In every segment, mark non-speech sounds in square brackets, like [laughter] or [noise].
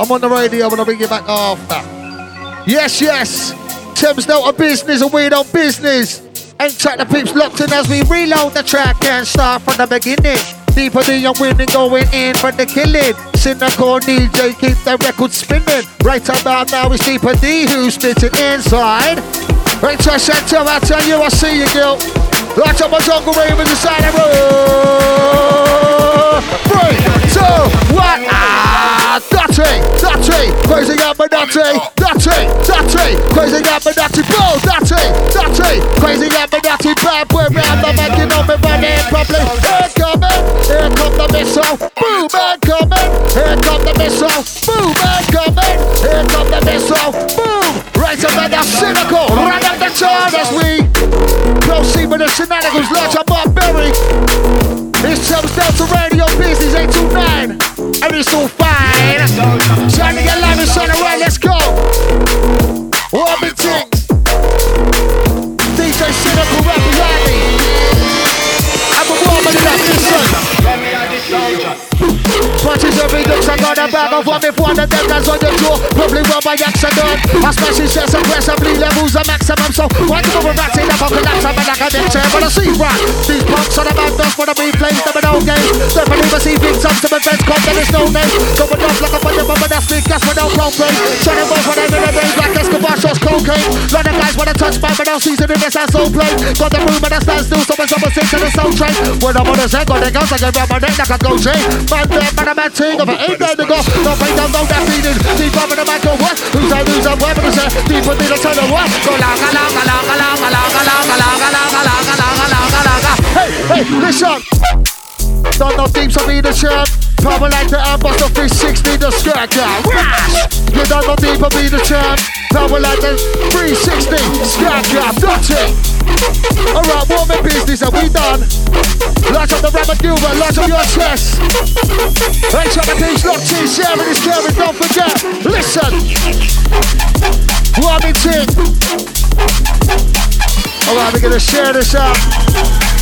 I'm on the radio, I'm gonna bring you back after. Yes, yes. Tim's not a business, and we don't business. Ain't track the peeps locked in as we reload the track and start from the beginning. Deeper the young winning, going in for the killing. Cynical DJ, keep the record spinning. Right about now, it's Deepa Dee who's spitting inside. Right to center, I tell you, I see you, girl. Right up my jungle ravens inside the room. Three, two, one. Ah, dirty, dirty, crazy up my dirty, dirty, dirty, crazy up my dirty, blow, dirty, dirty, crazy up my dirty, bad boy round the back, you know me running properly. Here coming, here come the missile, boom, man coming, here come the missile, boom, man coming, here come the missile, boom. Right about that cynical, run up the chart as we proceed with the shenanigans, launch a Bob Berry. It's Thames Delta Radio Business 829, life is so fine. Trying to get life is so right. Bag of one before the dead that's on your jaw. Probably run by accident. I smash his chest aggressively, levels are maximum. So why do over the fucking collapse? I'm like a dead chair, but I see right. These punks on the dust for the replays, them in no games. Definitely receive big sums to events, come there is no name. Going off like a fire bomb, that's big, that's without propane. Trying to move for them in the days like Escobar shots cocaine. Lot of guys wanna touch my but now season in this ass so plain. Got the room and I stand still, so much a six and a soul train. When I'm on the set, got the guns, I get around my neck like a gold chain. Man, there, man, a man, ting of it, ain't there to go. No pain, no, no, that feeling. Deep up in the back of what? Who's that, who's that, weapon is that? Deep within the tunnel, what? Go la, la, la, la, la, la, la, la, la, la, la, la, la, la, la, la, la. Hey, hey, listen. Don't know deeps of the shirt. Probably like the Airbus of 360, the skirt guy. You know deep of the champ. Probably like the 360, skirt guy. That's it. Alright, warming business, and we done. Launch up the Rabbit Gilbert, launch up your chest. Right, shot the piece, locked in, sharing is caring, don't forget. Listen. Warming ting. Alright, we're gonna share this out.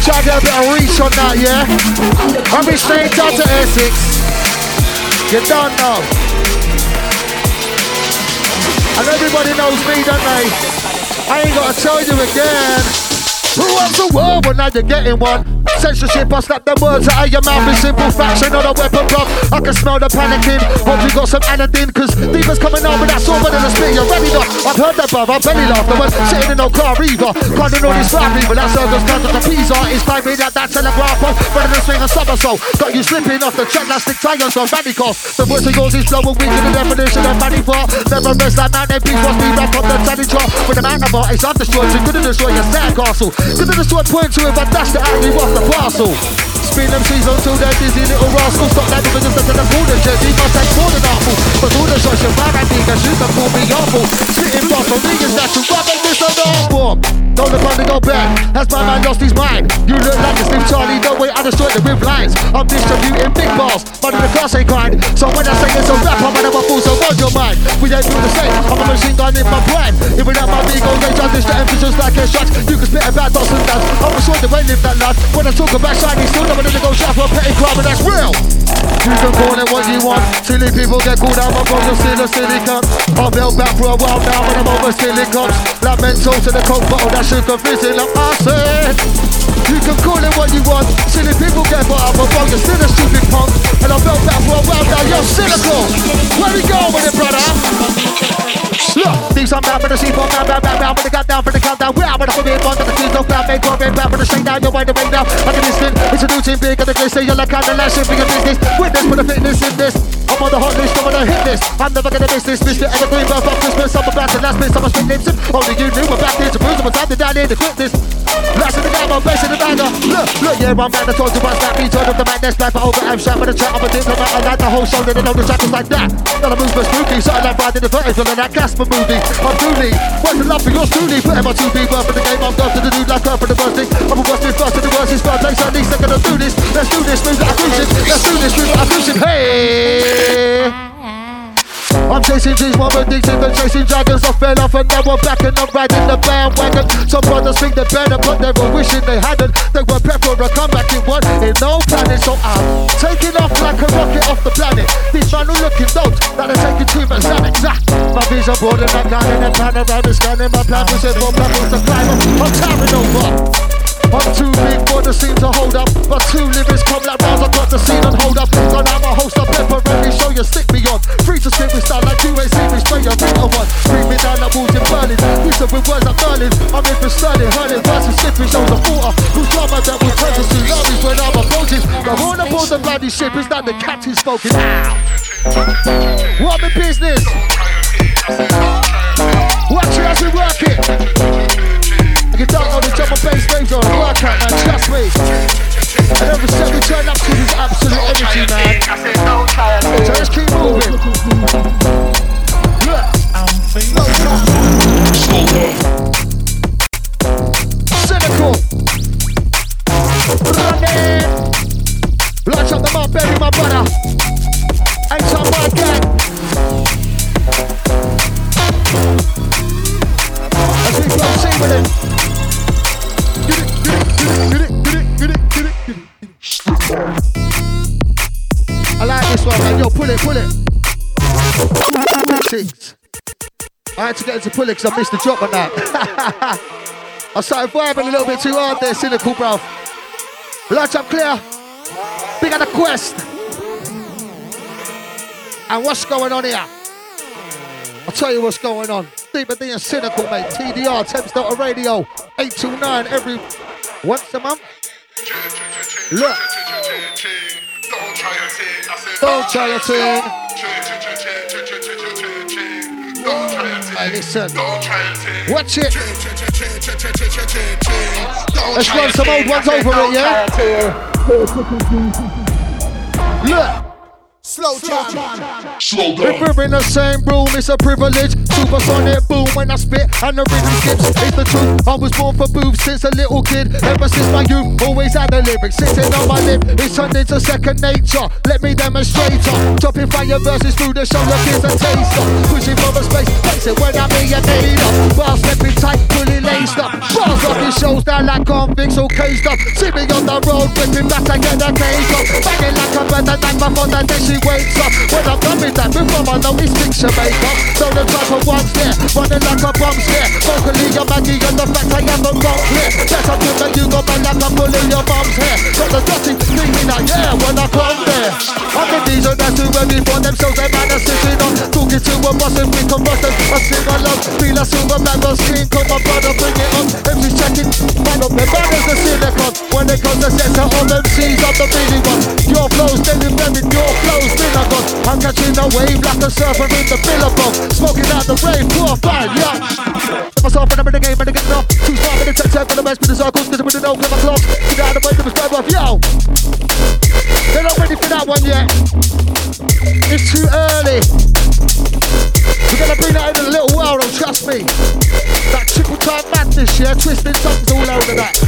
Try to get a bit of reach on that, yeah? I'll be staying down to Essex. You don't know. And everybody knows me, don't they? I ain't gotta tell you again. Who wants a war when now you're getting one? Censorship, I slap the words out of your mouth in simple facts, another weapon block. I can smell the panicking. Hope you got some anodyne, cause Diva's coming over that sword in the spit. You're ready not? I've heard that, bruv. I belly laughed. I was sitting in no car either. Can't know this fire people. That circumstance of the are is me that that telegraph on. Better than swing a somersault. Got you slipping off the track like stick tires on Randy. The voice of yours is blowing weak in the definition of money for. Never rest like mountain peace must be rap on the tally chart. With the man of art, it's undestroyed. So couldn't destroy your sand castle. Couldn't destroy point to it, but that's the alley off the parcel. Spin them seas until they're dizzy little rascal. Stop that because instead of the border jersey, must take more than awful. But all the shots you fire and nigga shoot them for me awful. Spitting fast from niggas that you rub and miss on the awful. Don't look on the go back. Has my man lost his mind? You look like a Slim Charlie, no way I destroyed it with lines. I'm distributing big balls, but in the class ain't kind. So when I say it's a rap, I'm another fool, so hold your mind. We ain't do the gun in my prime. Even at my ego, they judge this to emphasis like a shot. You can spit about dots and dance. I'm a the way live that lad. When I talk about shiny, still never to go shop for a petty crime, and that's real. You can call it what you want. Silly people get called out, my brother still a silly cunt. I've held back for a while now, when I'm over silly cops. Like mental to the coke bottle, that shit confusing like I said. You can call it what you want. Silly people get bought up, but you're still a stupid punk. And I've held back for a while now, you're cynical. Where we going with it, brother? Look, these I'm down for the sheep, I'm down, down, down, when they got down for the countdown. We're out with the big one, the keys, no crowd, make one, back for the shake down, you're wide awake now. I can listen, it's a new team, big, and the glitz, say you're like kind of last shit for your business. Witness for the fitness in this. I'm on the hot list, I'm on the hit list. I'm never gonna miss this, it, evergreen, birth of Christmas. I'm about to last miss, I'm a spit lips. Only you knew, back here to bruise, I'm time to down to quit this. Last in the game, I'm bass in the. Look, look, yeah, I'm back, I told you once that me, turn up the back, but over, I'm for the chat, I'm a diplomat, I like the whole show, they know the track is like that. Now the move's spooky, something like riding the vertical and that Casper movie. I'm Dooley, what's the love for your stoolie? Put my 2B birth for the game, I'm going to the dude like her for the first thing. I'm a busting first to the worst, it's first place, I need second to do this. Let's do this, move that fusion. Let's do this, move that fusion. Hey! I'm chasing dreams, my addicted to chasing dragons. I fell off and now I'm back and I'm riding the bandwagon. Some brothers think they're better, but they were wishing they hadn't. They were prepared for a comeback in one, in no planning. So I'm taking off like a rocket off the planet. These man are looking dope, that are taking too much Xanax. My vision broader than gun in a panorama, scanning my plan, is for pebbles to climb up. I'm towering over. I'm too big for the scene to hold up. But two lyrics come like rounds, got the scene on hold up. Gone out my host of pepperoni, show you stick me on. Free to skip me style like you ain't seen me spray a meter one. Bring me down like walls in Berlin. Listen with words I'm burning. I'm in for sterling, hurling versus slipping shows a quarter. Who's drama that will turn to tsunamis when I'm approaching. The horn aboard the bloody ship is that the captain spoken. What in business? To pull it because I missed the drop on that. [laughs] I started vibing a little bit too hard there, cynical, bro. Lunch up clear. Big on the quest. And what's going on here? I'll tell you what's going on. Deeper than cynical, mate. TDR, Thames Delta Radio, 829 every once a month. Look. Don't try your thing. Don't try your thing. Listen. Watch it. Let's run some old ones over it, yeah? Look. Slow jam. Slow down. If we're in the same room, it's a privilege. Supersonic boom when I spit and the rhythm skips. It's the truth. I was born for booth since a little kid. Ever since my youth, always had the lyrics sitting on my lip. It's turned into second nature. Let me demonstrate her. Dropping fire verses through the show. shoulder, kids and taster. Pushing from a space, face it when I'm in your nader. Bars stepping tight, fully laced up. Bars off your shows down like convicts all cased up. See me on the road, whipping back like a cage up. Banging like a bird and like my phone, and then she wakes up. When I'm done with that, before I know it's picture makeup. So the type of one's there, running like a bomb scare. Vocally, you're Maggie and the fact I a wrong clear. Yes, I'm good, but you go back like I'm pulling your mom's hair. Got the dirty screaming out, yeah, when I come there. I'm the these and that's who ready for themselves, they man are sitting on. Talking to a boss and we combustion. I sing along, feel a silver man, but screen, come my brother, bring it on. MC's checking, man up, the is the silicon. When it comes to center of MCs, I'm the busy one. Your flows, then you buried your flows, synagogue. I'm catching a wave like a surfer in the billabong. Smoking out the rave, four, five, yeah. Myself and I'm in the game and I get off. Too smart in the tech, for the best with the circles, cause I'm in the know, my clock. Get out of the way, to the off, yo. They're not ready for that one yet. It's too early. We're gonna bring that in a little while, though, trust me. That triple time madness, yeah, twisting tongues all over that.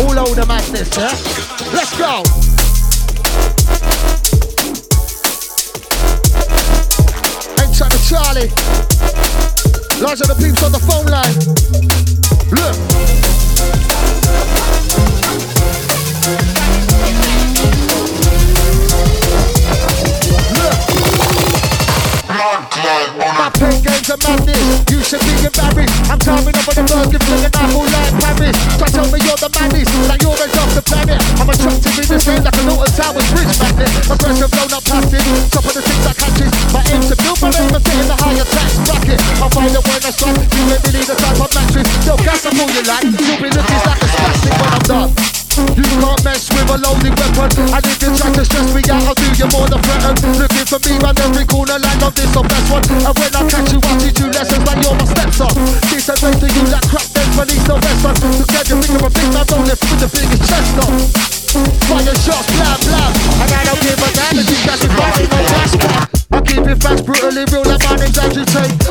All over the madness, yeah? Let's go. Charlie. Lots of the peeps on the phone line. Look. My pain games are madness. You should be embarrassed. I'm climbing up on the giving an apple like Paris. Try tell me you're the maddest, like you're an off the planet. I'm attractive in this game like a Norton Towers bridge magnet. Aggressive, blown up plastic. Top of the things that catches. My aim's to build my name and fit in the higher tax bracket. I'll find a when I strike. You ain't really the type of mattress. Yo, gas up all you like. You'll be looking a loaded weapon. And if you try to stress me out, I'll do you more than threaten. Looking for me round every corner like I'm this or best one. And when I catch you, I'll teach you lessons like you're my stepson. This ain't way to you like crap, then these no rest one. To get you think of a big man, don't lift with the biggest chest on. Fire shots, blah blah. And I don't give a damn if you catch me fighting no flashback. I keep it fast, brutally real like my name's agitate. There's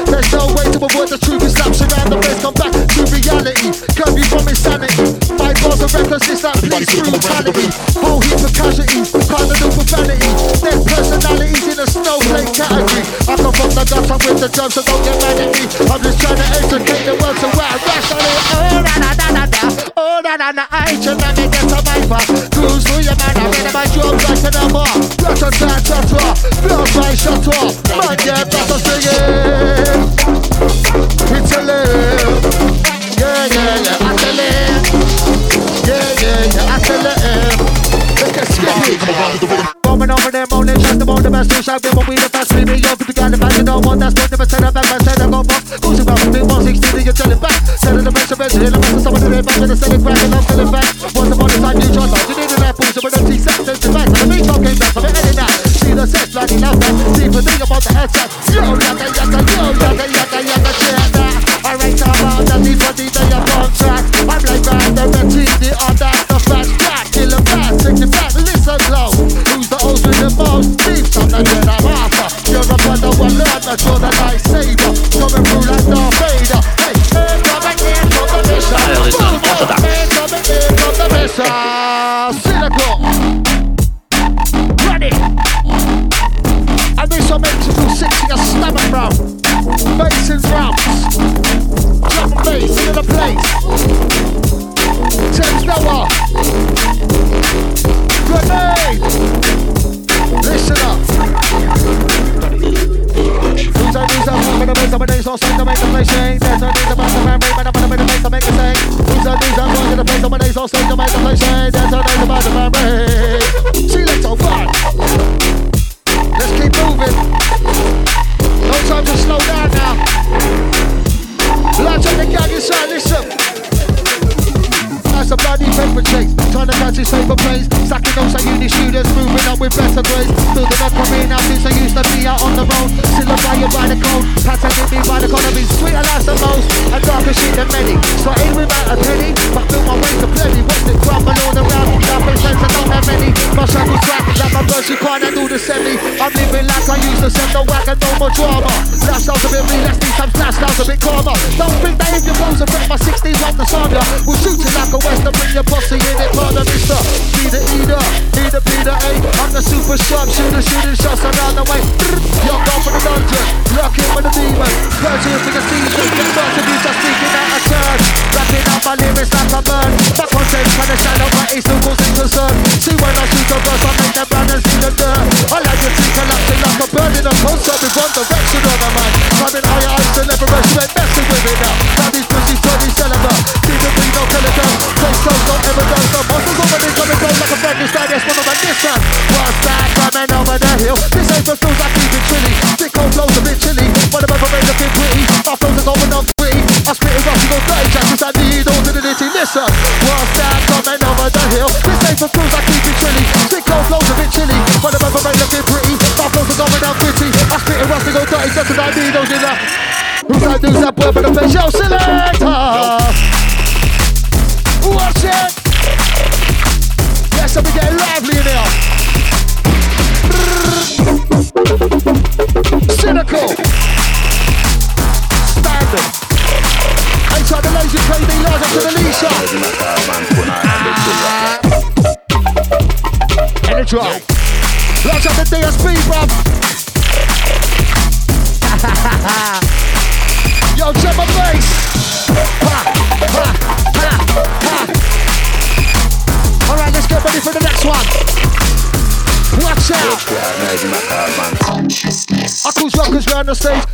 like police brutality. Whole heap of casualties, kind of new profanity. There's personalities in a snowflake category. I come from the some with the drums, so don't get mad at me. I'm just trying to educate the world so I rush on it. Oh, na na na na na. Oh, na na na. I let me get some mic Cruise through your man, I'm ready my drum right to the bar. Shut up, shut up. Blood by shut up. Man, yeah, that's a singing. The the best, give a weed, the fast, baby, yo, if you got the back, you don't want that, split, never send it back, I said I go fuck, who's about to be 160, you're telling back, send it the the best, hit the best, someone to the back, with a selling crack, and I'm still back, once upon a time, you trust, you need a rap, push, but see sex, sense, the back, the beat, okay, back, I'm heading out, see the sex, lighting out, that, see the thing about the headset, the hill? This ain't for feels like keeping chilly. Thick cold flows a bit chilly. One of my friends looking pretty. Our flows are going on pretty. I spit it rough, you go dirty jack, I need all to the nitty. Listen, what's that coming over the hill? This ain't for feels like keeping chilly. Thick cold flows a bit chilly. One of my friends looking pretty. Our flows are going on pretty. I spit it rough, you go dirty jack, I need those in that. Who's that dude's that boy for the face? Yo, selector! Drop. Lights up the DSP, bruv. [laughs] Yo, check my face. Ha, ha, ha. Alright, let's get ready for the next one. Watch out! I cruise rockers round the stage,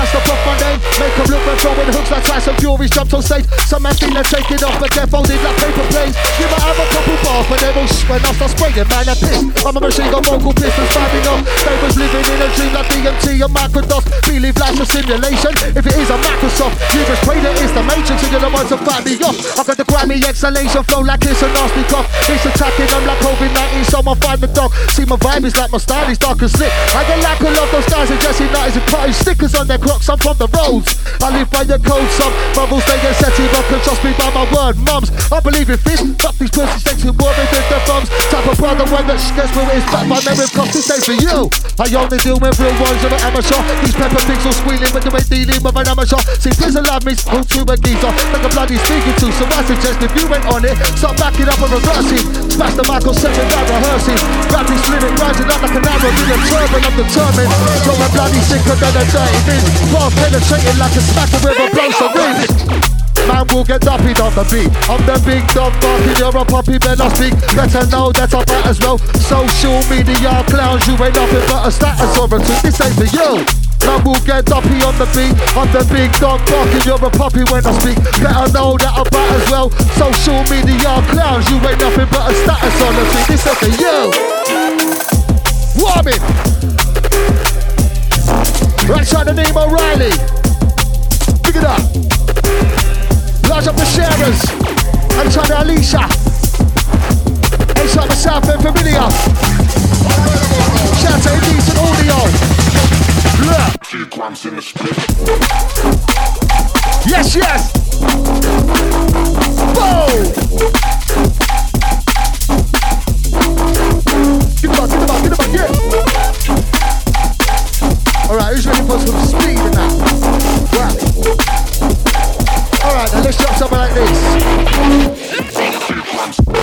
gassed up off my name. Make them look and throwing hooks like Tyson Fury's jumped on stage. Some man think they're taking off, but they're folded like paper planes. You might have a couple bars, but they won't when I start spraying, man, they're. I'm a machine gun vocal pistons firing off. They was living in a dream like DMT and Microdot. Believe life's a simulation. If it is a Microsoft, you just pray that it's the Matrix and you're the ones to fight me off. I got the Grammy exhalation flow like it's a nasty cough. It's attacking them like COVID-19, so I find the dog. See my vibe is like my style is dark and slick. I get like a lot those guys and Jesse Knights and cutting stickers on their I'm from the roads. I live by the code. Some bubbles they get set up and trust me by my word. Mums, I believe in fish. Fuck these pussy sexy words. me with the thumbs. Type of brother when that gets me his back. My memory cost this day for you. I only deal with real ones of an amateur. These pepper pigs all squealing when they ain't dealing with an amateur. See, prison love me, who to a geezer. Like a bloody speaking to. So I suggest if you went on it, start backing up and reversing. Smash the mic on set without rehearsing. Rap this lyric rising up like an arrow. Be a turban, I'm determined. Throw a bloody sicker than a dirty bin. Bar penetrating like a smack of river blows a ring. Man will get doppied on the beat. I'm the big dog barking, you're a puppy, better speak. Better know that I'm right as well. Social media clowns, you ain't nothing but a status or a tweet. This ain't for you. Man will get doppy on the beat. I'm the big dog barking, you're a puppy when I speak. Better know that I'm right as well. Social media clowns, you ain't nothing but a status on the tweet. This ain't for you. Warming. Right side the name O'Reilly. Pick it up. Large up the sharers. And try to Alicia. Inside the South End Familiar. Shout out to Decent Audio. Look. Yes, yes. Whoa. Get him up, get him up, get him up, yeah. Alright, who's ready for some speed in that? Wow. Alright, now let's drop something like this.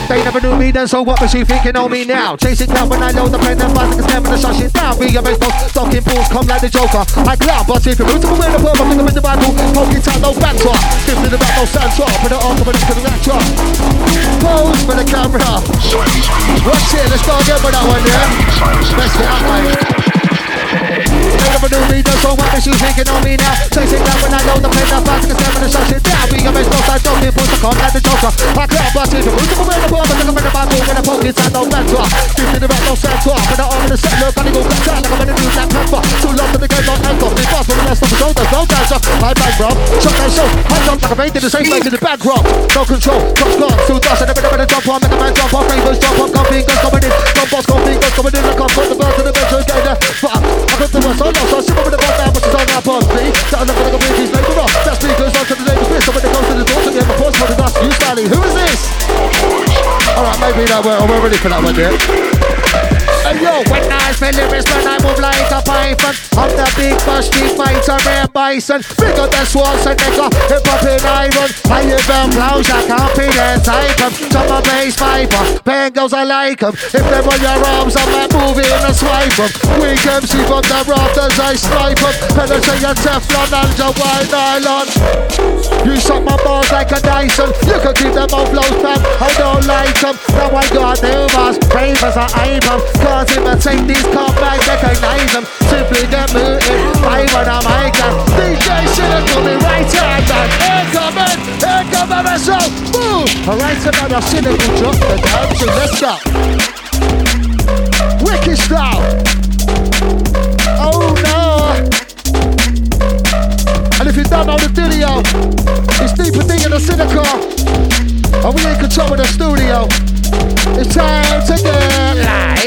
They never knew me then, so what was she thinking on me now? Chasing cloud when I load the plane and buzz like a stem and shut shit down. Be a baseball, stocking balls, come like the Joker. I cloud, but if you're rooted with the purple, I'm in the Bible. Poking tight, no back talk. Stiff the back, no sand talk. Put it on, come and look at the Pose for the camera. Watch it, let's go again with that one, yeah? Let's get out, mate. Never knew me, no so what is you thinking on me now? Chasing down when I know the pain, the fast, cause never the shut shit down. We got my smoke, I don't need push the con like the joker. I can't bust it, the way the ball, but look at the Bible, when I poke inside, no mentor. Give me the right, no center. Put it on in the set, look, I go back down, like I'm gonna do that pepper. Too long to the game, don't end off. Be fast, when the rest of the shoulders, no dancer. My back, bro. Shot that show, I jump like a paint in the same place in the back, bro. No control, drop guns, two dust, and a bit of a jump on, make a man jump on, fingers jump on, come fingers coming in, come boss, come fingers coming in, like I'm put the bird to the. Fuck, The I lost, I shimmer with the ball down, but she's on that pause, B. Shutting up like a bitch, he's labour off. That speaker's on to the neighbor's piss. So when it comes to the door, to the the you Sally. Who is this? Alright, maybe that we're, oh, we're ready for that one, yeah? Hey yo, I move like a python. I'm the big busty fighter, rare bison. Bigger than Schwarzenegger, hip hop in iron. I even blows, I can't be their type of Some a bass viper, bangles I like them If they on your arms, I might move in and swipe them Weak MC from the rafters, I snipe them Penetrate your Teflon and your white nylon. You suck my balls like a Dyson. You can keep them all flows, fam, I don't like them Now I got new bars, ravers are aim Cause if I these come back, recognize them. Simply get moving. I wanna make them. DJ should have told me right hand back. Here coming, here coming, let's go. Move. Alright, so now I cynical drop the. So let's go. Wicked style. Oh no. And if you don't know the video, it's deeper thing in the cynical. And we in control of the studio. It's time to get live.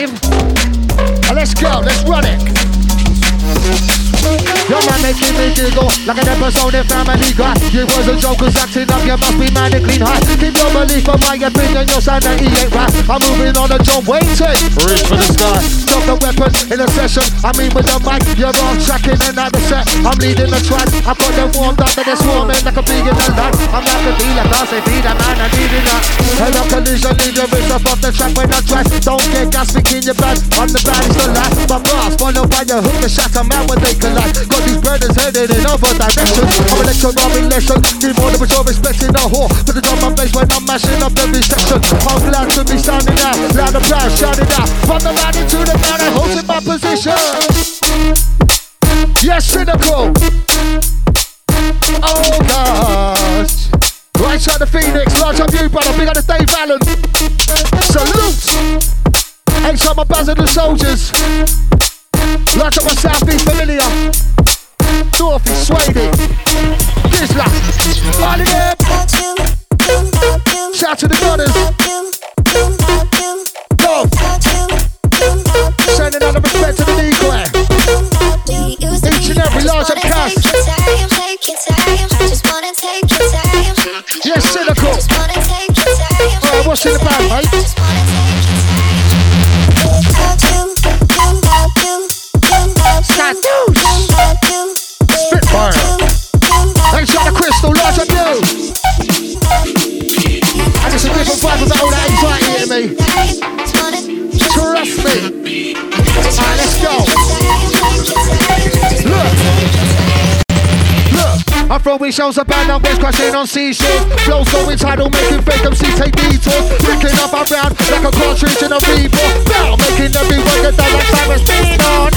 Let's go, let's run it. Your man making me giggle like an episode in Family Guy. You was a joker's acting up, you must be mad and clean high. Keep your belief, for my opinion, your sanity ain't right. I'm moving on a John Wayne tape. Reach for the sky. Drop the weapons in a session. I mean with the mic, you're off tracking and out the set. I'm leading the track. I've got them warmed up and they're swarming like a in the night. I'm like the dealer, I say be the man, I need it up. Head up collision, leave your wrist up off the track when I track. Don't get gas, in your back. I'm the baddest alive. My boss, follow by your hook, the shots, I'm out when they collide. Got Got these brothers headed in other directions. I'm electron, I'm in lesson. Give more than sure respecting the whore. To the drum and bass when I'm mashing up every section. I'm glad to be standing out. Loud and proud, shouting out. From the line into the ground, I hold in my position. Yes, cynical. Oh gosh. Right side the Phoenix, large up you, brother. Big on the Dave Allen. Salute. H my buzzard and soldiers. Large up my Southeast familiar. Dorothy, Swady, Gizla, Party them. Shout to the gunners. Love. Sending out the respect to the decoy. Each and every large and cast. Yes, cynical. Alright, what's in the bag, mate? Throw in shows about and waves crashing on seashore. Flows going tidal, making fake MCs take detours. Picking up around like a cartridge in a reborn. Bow, making everyone get down like Cyrus. Nino.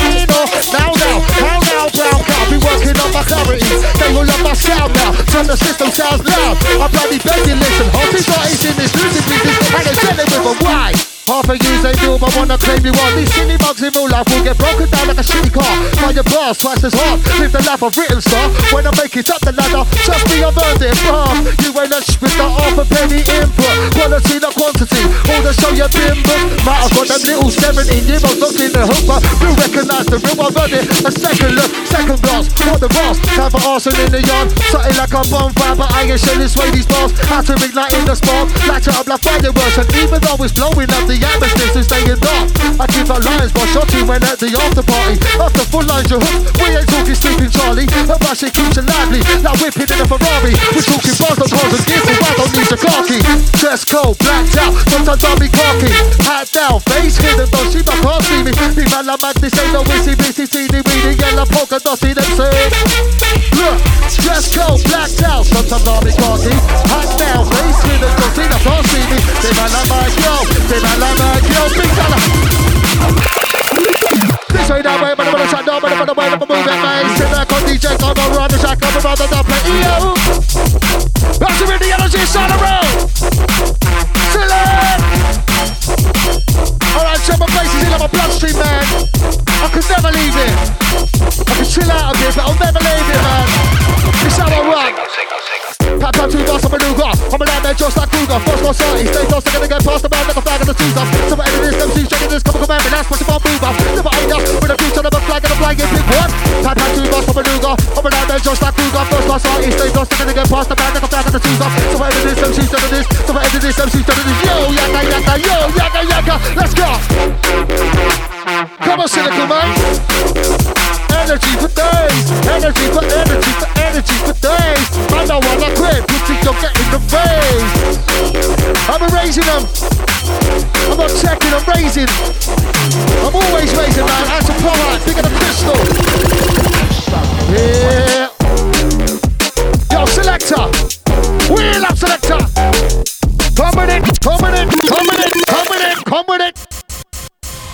Now, now, how now, brown cow. Be working on my clarity. They will love my sound now. Turn the system sounds loud. I bloody beg you listen. Hotties are in this music business. And telling with a why. Half a years they do, but wanna claim you on. These silly mugs in real life will get broken down like a shitty car. Find your bars twice as hard. Live the life of written star. When I make it up the ladder, trust me, I've earned it. Bruh, you ain't lunch with the half a penny input. Quality, not quantity. All the show you been booked. Might have got them little 17 year olds locked in the hook, but you recognise the real, I've earned it. A second look, second glass, what the boss. Time for arson in the yard. Something like a bonfire, but I ain't shelling sway these bars. How to ignite in the spark. Light it up like fireworks, and even though it's blowing up the atmosphere to staying dark. I keep a lions while shotty when at the after party. After full lines you hook, we ain't talking sleeping Charlie. Her bash it keeps you lively, like whipping in a Ferrari. We're talking bars, not cars and gifts, so I don't need car key. Dress code, blacked out, sometimes I'll be cocky. Hat down, face hidden, don't she my can't see me. Be man like madness, ain't no wissy, wissy, teeny, weedy, yellow polka see them say. Look, dress code, blacked out, sometimes I'll be cocky. Hat down, face hidden, don't see, they can't see me. They man like my girl, they man like This way that way, but I'm gonna shut down, but I'm gonna move that way. Sit on DJ, come on, run the track, come on, the double play. Yo! That's the the energy, son of road. Select! Alright, check my in my bloodstream, man. I could never leave it. I can chill out a bit, but I'll never leave it, man. Two bars, I'm a nougat. I'm a nightmare just like Kruger. First one sorry, stay close, they're gonna get past the man a flag of the twos up. So I edit this, MC, checking this, couple commandment, that's what you want move up. Never ain't up, with a future a flag and a in big one. Two bars, I'm a nougat. I'm a nightmare just like Kruger. First one sorry, stay close, they're gonna get past the man a flag of the twos up. So edit this, MC, checking this, so edit this, MC, checking this. Yo, yakka, yakka, yo, yakka, yakka. Let's go. Come on, cynical man. Energy for days, energy for energy for energy for days. I don't wanna quit, putting get in the face. I'm raising them. I'm not checking, I'm raising. I'm always raising, man. That's a product, bigger than a crystal. Yeah. Yo, selector. Wheel up, selector. Come with it, come with it, come with it, come with it, come with it.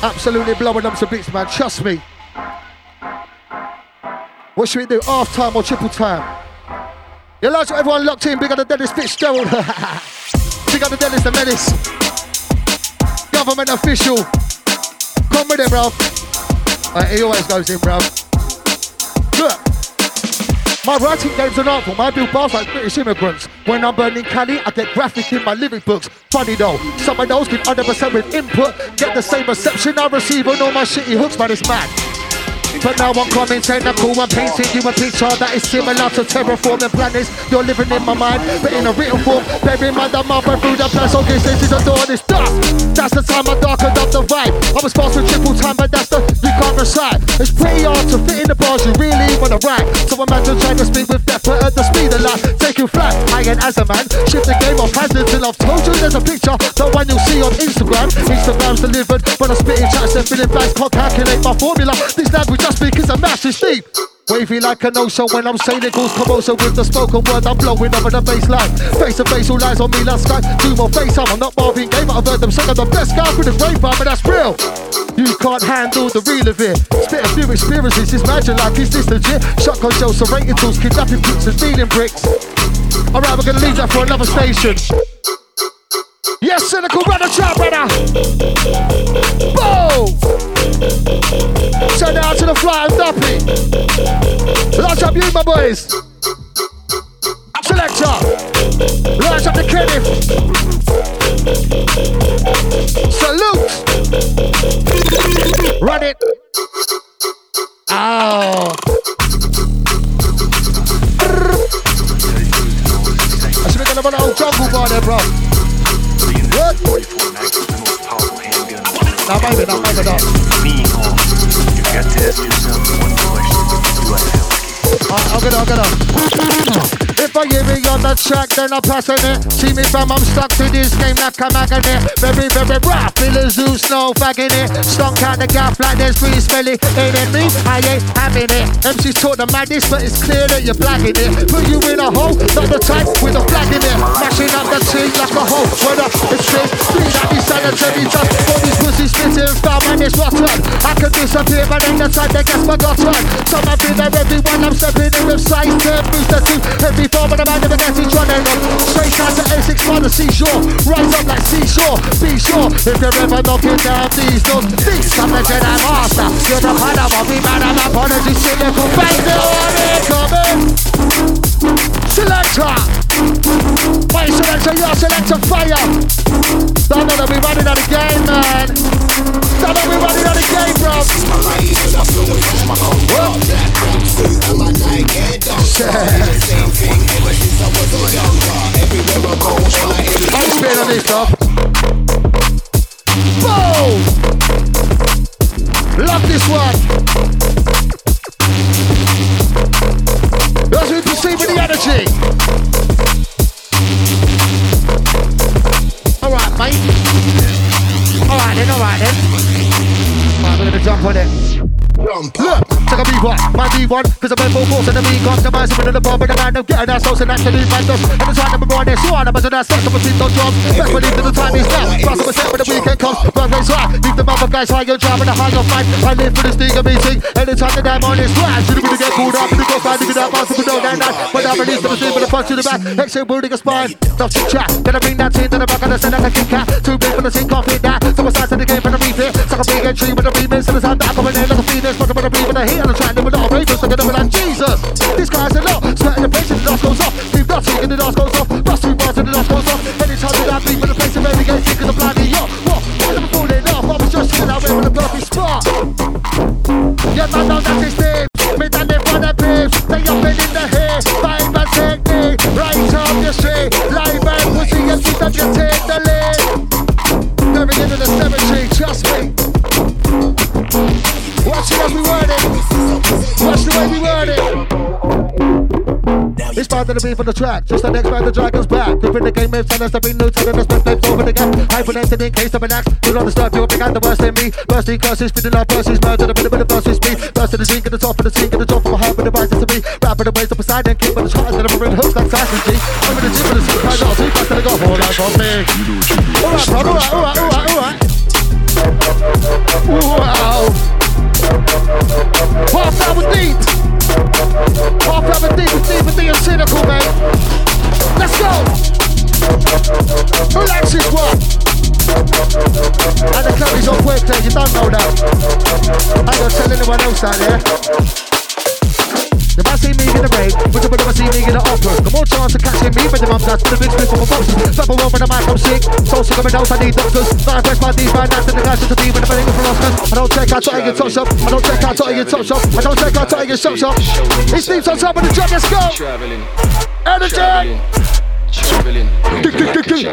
Absolutely blowing up some bits, man. Trust me. What should we do? Half time or triple time? You like everyone locked in, big on the Dennis Fitzgerald. [laughs] big on the Dennis the Menace. Government official. Come with it, bro. Uh, he always goes in, bro. Look. My writing game's an art form. I do bars like British immigrants. When I'm burning Cali, I get graphic in my lyric books. Funny though, some of those give 100% with input. Get the same reception I receive on all my shitty hooks, man, it's mad. But now I'm coming technical, I'm cool. I painting you a picture that is similar to terraforming planets. You're living in my mind, but in a written form. Bear in mind that my through the place, so this is a door, this dust. That's the time I darkened up the vibe. I was fast with triple time, but that's the you can't recite. It's pretty hard to fit in the bars you really wanna write. So imagine trying to speak with depth, but at the speed of light, taking flat. I ain't as a man, shift the game off hands until I've told you there's a picture. The one you'll see on Instagram. Instagram's delivered, when I'm spitting chats and filling bags, can't calculate my formula. This language I because is a massive steep. Wavy like an ocean when I'm saying it goes commotion with the spoken word. I'm blowing over the baseline. Face to face, all eyes on me last sky. Do more face, I'm not Marvin Gaye, but I've heard them say I'm the best guy with the grapevine, but that's real. You can't handle the real of it. Spit a few experiences, it's magic like is this legit? Shotgun shells, serrating tools, kidnapping bricks and stealing bricks. Alright, we're gonna leave that for another station. Yes, cynical brother, trap brother. Boom! The fly and duppy. Launch up you, my boys. Selector. Launch up the Kenneth. Salute. Run it. Ow. I should have done an old jungle bar there, bro. What? Now, maybe, now, maybe not. Got to yourself one question. Do I feel lucky? I'm gonna, I'm gonna. If I hear me on the track, then I'm passing it. See me fam, I'm stuck to this game like a magnet. Very, very rough, feel a zoo, snow fagging it. Stunk out the gap like there's free smelly. Ain't it me? I ain't having it. MC's taught the madness, but it's clear that you're blagging it. Put you in a hole, not the type with a flag in it. Mashing up the team like a hole. Whether it's straight, clean out these sanitary dust. All these pussies spitting foul man, it's rotten. I can disappear, but then the time they get forgotten. Some have been there, everyone I'm stepping in with sight. Booster two, every form of the man never gets each one. Straight out to A6 by the seashore. Rise up like seashore. Be sure if you're ever knocking down these doors. These come the Jedi Master. You're the of me, man. I'm apology. Silicon Bang on it, coming. Selector. My selector, your selector, fire. Don't know that we running out of game, man. Don't know we running out of game, bro. I'm spin on this stuff. Boom! Love this one. D1, my D1, cause I'm full force and the beat customized. I'm in the bar, but the I'm out getting our souls and actually random. And the time number one is so on, I'm as an I'm a feet on job. Best believe that the time is now. Cross up a step when the weekend comes. Run race high, leave the mother guys high, you're driving a high on fight. I live for this thing of meeting, and the time that I'm on is right. Should we get pulled up, and the ghost fight, leave that monster, we know that night. But I'm released to the scene with a punch to the back. Exit, wounding a spine. Don't chit chat, then I bring that team to the back, and I send that I can cat. Too big for the scene, can't fit that. So I'm sizing the game, and I read it. Suck a big entry with a remix, and it's time back, I'm in there like a phoenix, fucking with a beat, with a hit, and a track. I'm trying to with all ravers. I'm gonna like Jesus. This guy's a lot. Sweating the face and the dust goes off. Keep nothing and the dust goes off. Bust two bars and the dust goes off. Anytime that I bleed for the place of every game, cause I'm blinding up. What? Am I falling off? I was just chilling out with a perfect spot. Yeah, man, now that's his name. Me done it for the babes. They up and in the hair. Vibe and technique. Right up your street. Live and pussy and sit up you take part the beat for the track. Just the next man, the dragon's back. Gripping the game, moves, and there's something new. Telling us flips over the gap. Hypervented in case of an axe. Do not disturb you, began the worst in me. Bursting curses, spitting out verses, murder, the middle of the verses, speed. Burst to the drink, at the top of the sink, at the top of my heart, with the bites to me. Rapping the ways up beside and keep on the charts, and I'm in hooks like Tyson G. I'm in the gym with the I'll see fast and I go for that for me. Alright, bro, alright, alright, alright, alright. Wow. Half hour deep. Half hour deep cynical, man. Let's go. And the club is on work day, eh? you don't know that. I ain't gonna tell anyone else out there. If I see me in the rain, which I never see me in the opera. The more chance of catching me, but the mum's ass with a big split from a box. Slap a for the mic, I'm sick. So sick of my nose, I need doctors. Not impressed my these bad nuts and the guys with the team and the for Oscars. I don't check out Tottenham top shop. I don't check out Tottenham top shop. I don't check out Tottenham shop shop. His team's on top of the job, let's go. Energy.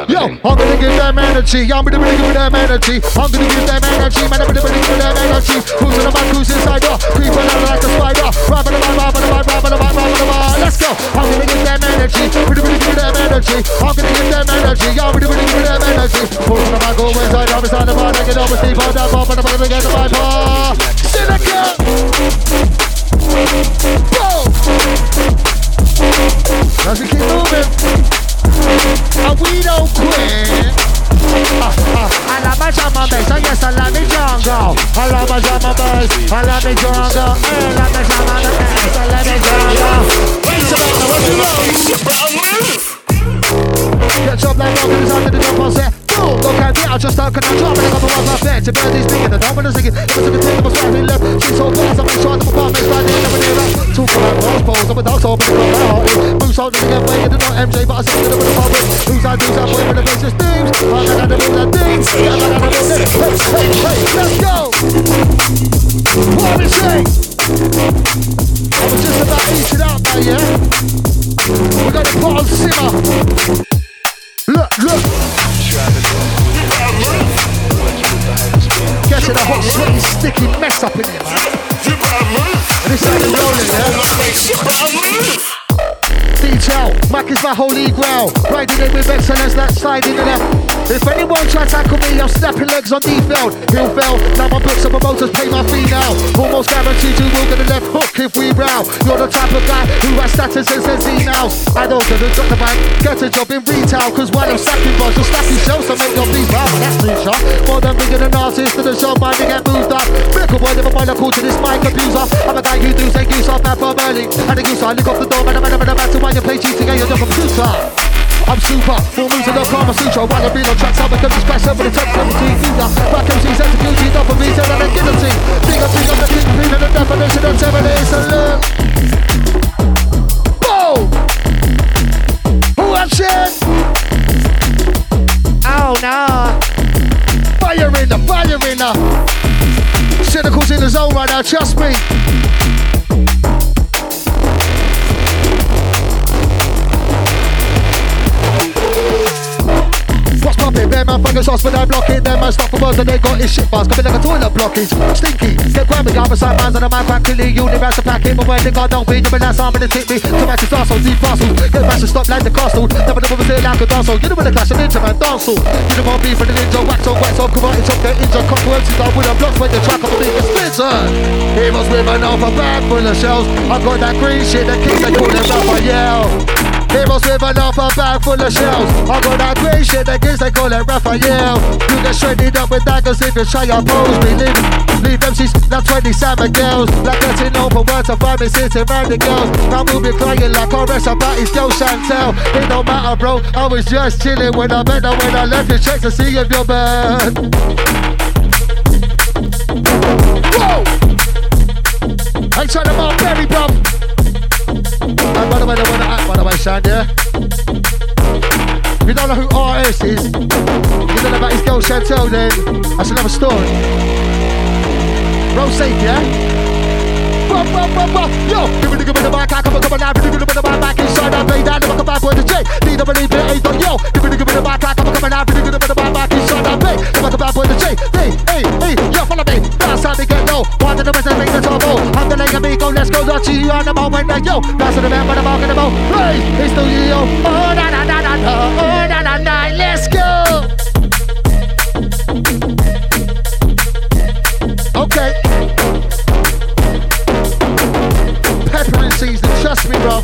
Yo, I'm gonna give them energy. I'm gonna give them energy. I'm gonna give them energy. Man, I'm gonna give them energy. Who's in the back? Who's inside? Oh, creeping out like a spider. Rapping about, rapping about, rapping about, rapping about. Let's go. I'm gonna give them energy. I'm gonna give them energy. I'm gonna give them energy. I'm gonna give them energy. Who's in the back? Who's inside? I'm inside the bar. They get over Steve. I'm down, pop, and I'm gonna get the vibe. Boom. As we keep moving. And we don't quit. I love my drama bass, oh yes, I love me jungle. I love my drama bass, I love me jungle. I love my drama bass, I love me jungle. Wait a minute, what you want? Get up like rockers under the on set. Look me, I just stuck and I'm dropping a couple ones I bet. To bear these bigger, the dumb and the singing. It was a good thing, I driving left. She's so fast, I'm trying to perform, it's right there, never near up. Talk about cross poles, I'm a dog, so I'm gonna my heart is. Moves on to the way, it's not MJ, but I said it with a public. Who's I do, that boy with the basis things. I'm gonna do that I'm gonna do that. Hey, hey, hey, let's go. My holy grail. Riding it with excellence, that's sliding in it. If anyone try to tackle me, I'm snapping legs on defeld. He'll fail. Now my books and promoters pay my fee now. Almost guaranteed you will get a left hook if we row. You're the type of guy who has status and emails. I a drop the bank, get a job in retail. Cause while I'm stacking bars, you'll stack yourself to make your please wow. That's too shot. More than bigger than artist to the show, mind get moved up. Miracle boy, never mind a call to this mic abuser. I'm a guy who do say use off man from early. And the use I look off the door, man, I'm a man, to why you play cheating on your computer. I'm super, full moves in the Kama Sutra wanna be on tracks, I'm a country special for the top 17 Future, back MCs, execution, double V, tell them guillotine Big up, big up, the kingpin and the definition of seven days to look Whoa! Who shit? Oh no! Fire in the, fire in the Cynical's in the zone right now, trust me popping. Them man fucking sauce, but I'm blocking. Them man stop for words and they got his shit bars. Coming like a toilet blockage. Stinky, get grabby. I'm beside man's and a man practically universal packing. But when they got don't be, but that's arm and tip me. To match his arsehole, deep parcels. Get back to stop like the castle. Never the woman say like a dancehall. You know when the clash of ninja man dancehall. You know more beef for the ninja. Wax on, wax on, come on, it's up, get injured. Empties down with a blocks when the track up a big splitter. He was women off a bag full of shells. I got that green shit that keeps call them up a They must a bag full of shells. I got that grey shit that gives they call it Raphael. You get shredded up with daggers if you try your pose. Me leave, leave MCs, now 20 Summer girls. Like getting over words of five sitting around the girls. Now we'll be crying like I rest about his girl Chantel. It don't matter, bro. I was just chilling when I met her when I left the check to see if you're bad. Whoa! I'm trying to mark Berry, bruv. And by the way, they want to act, by the way, yeah? If you don't know who RS is, you don't know about his girl Chantel, then that's another story. Roll safe, yeah? Yo, give me the give me the mic, I come come give me the give me the back inside, I play back with the J. Need to done, yo. Give me the give me the mic, I come come give me the give me the back inside, I play, with the J. Hey, hey, hey, yo, follow me. That's how they get low. One of the best make the trouble. I'm the leg of me, go, let's go, let's see you on the moment, yo. That's the man, but I'm. Hey, it's the yo. Oh, na na na na na, oh, na na na, trust me, bro.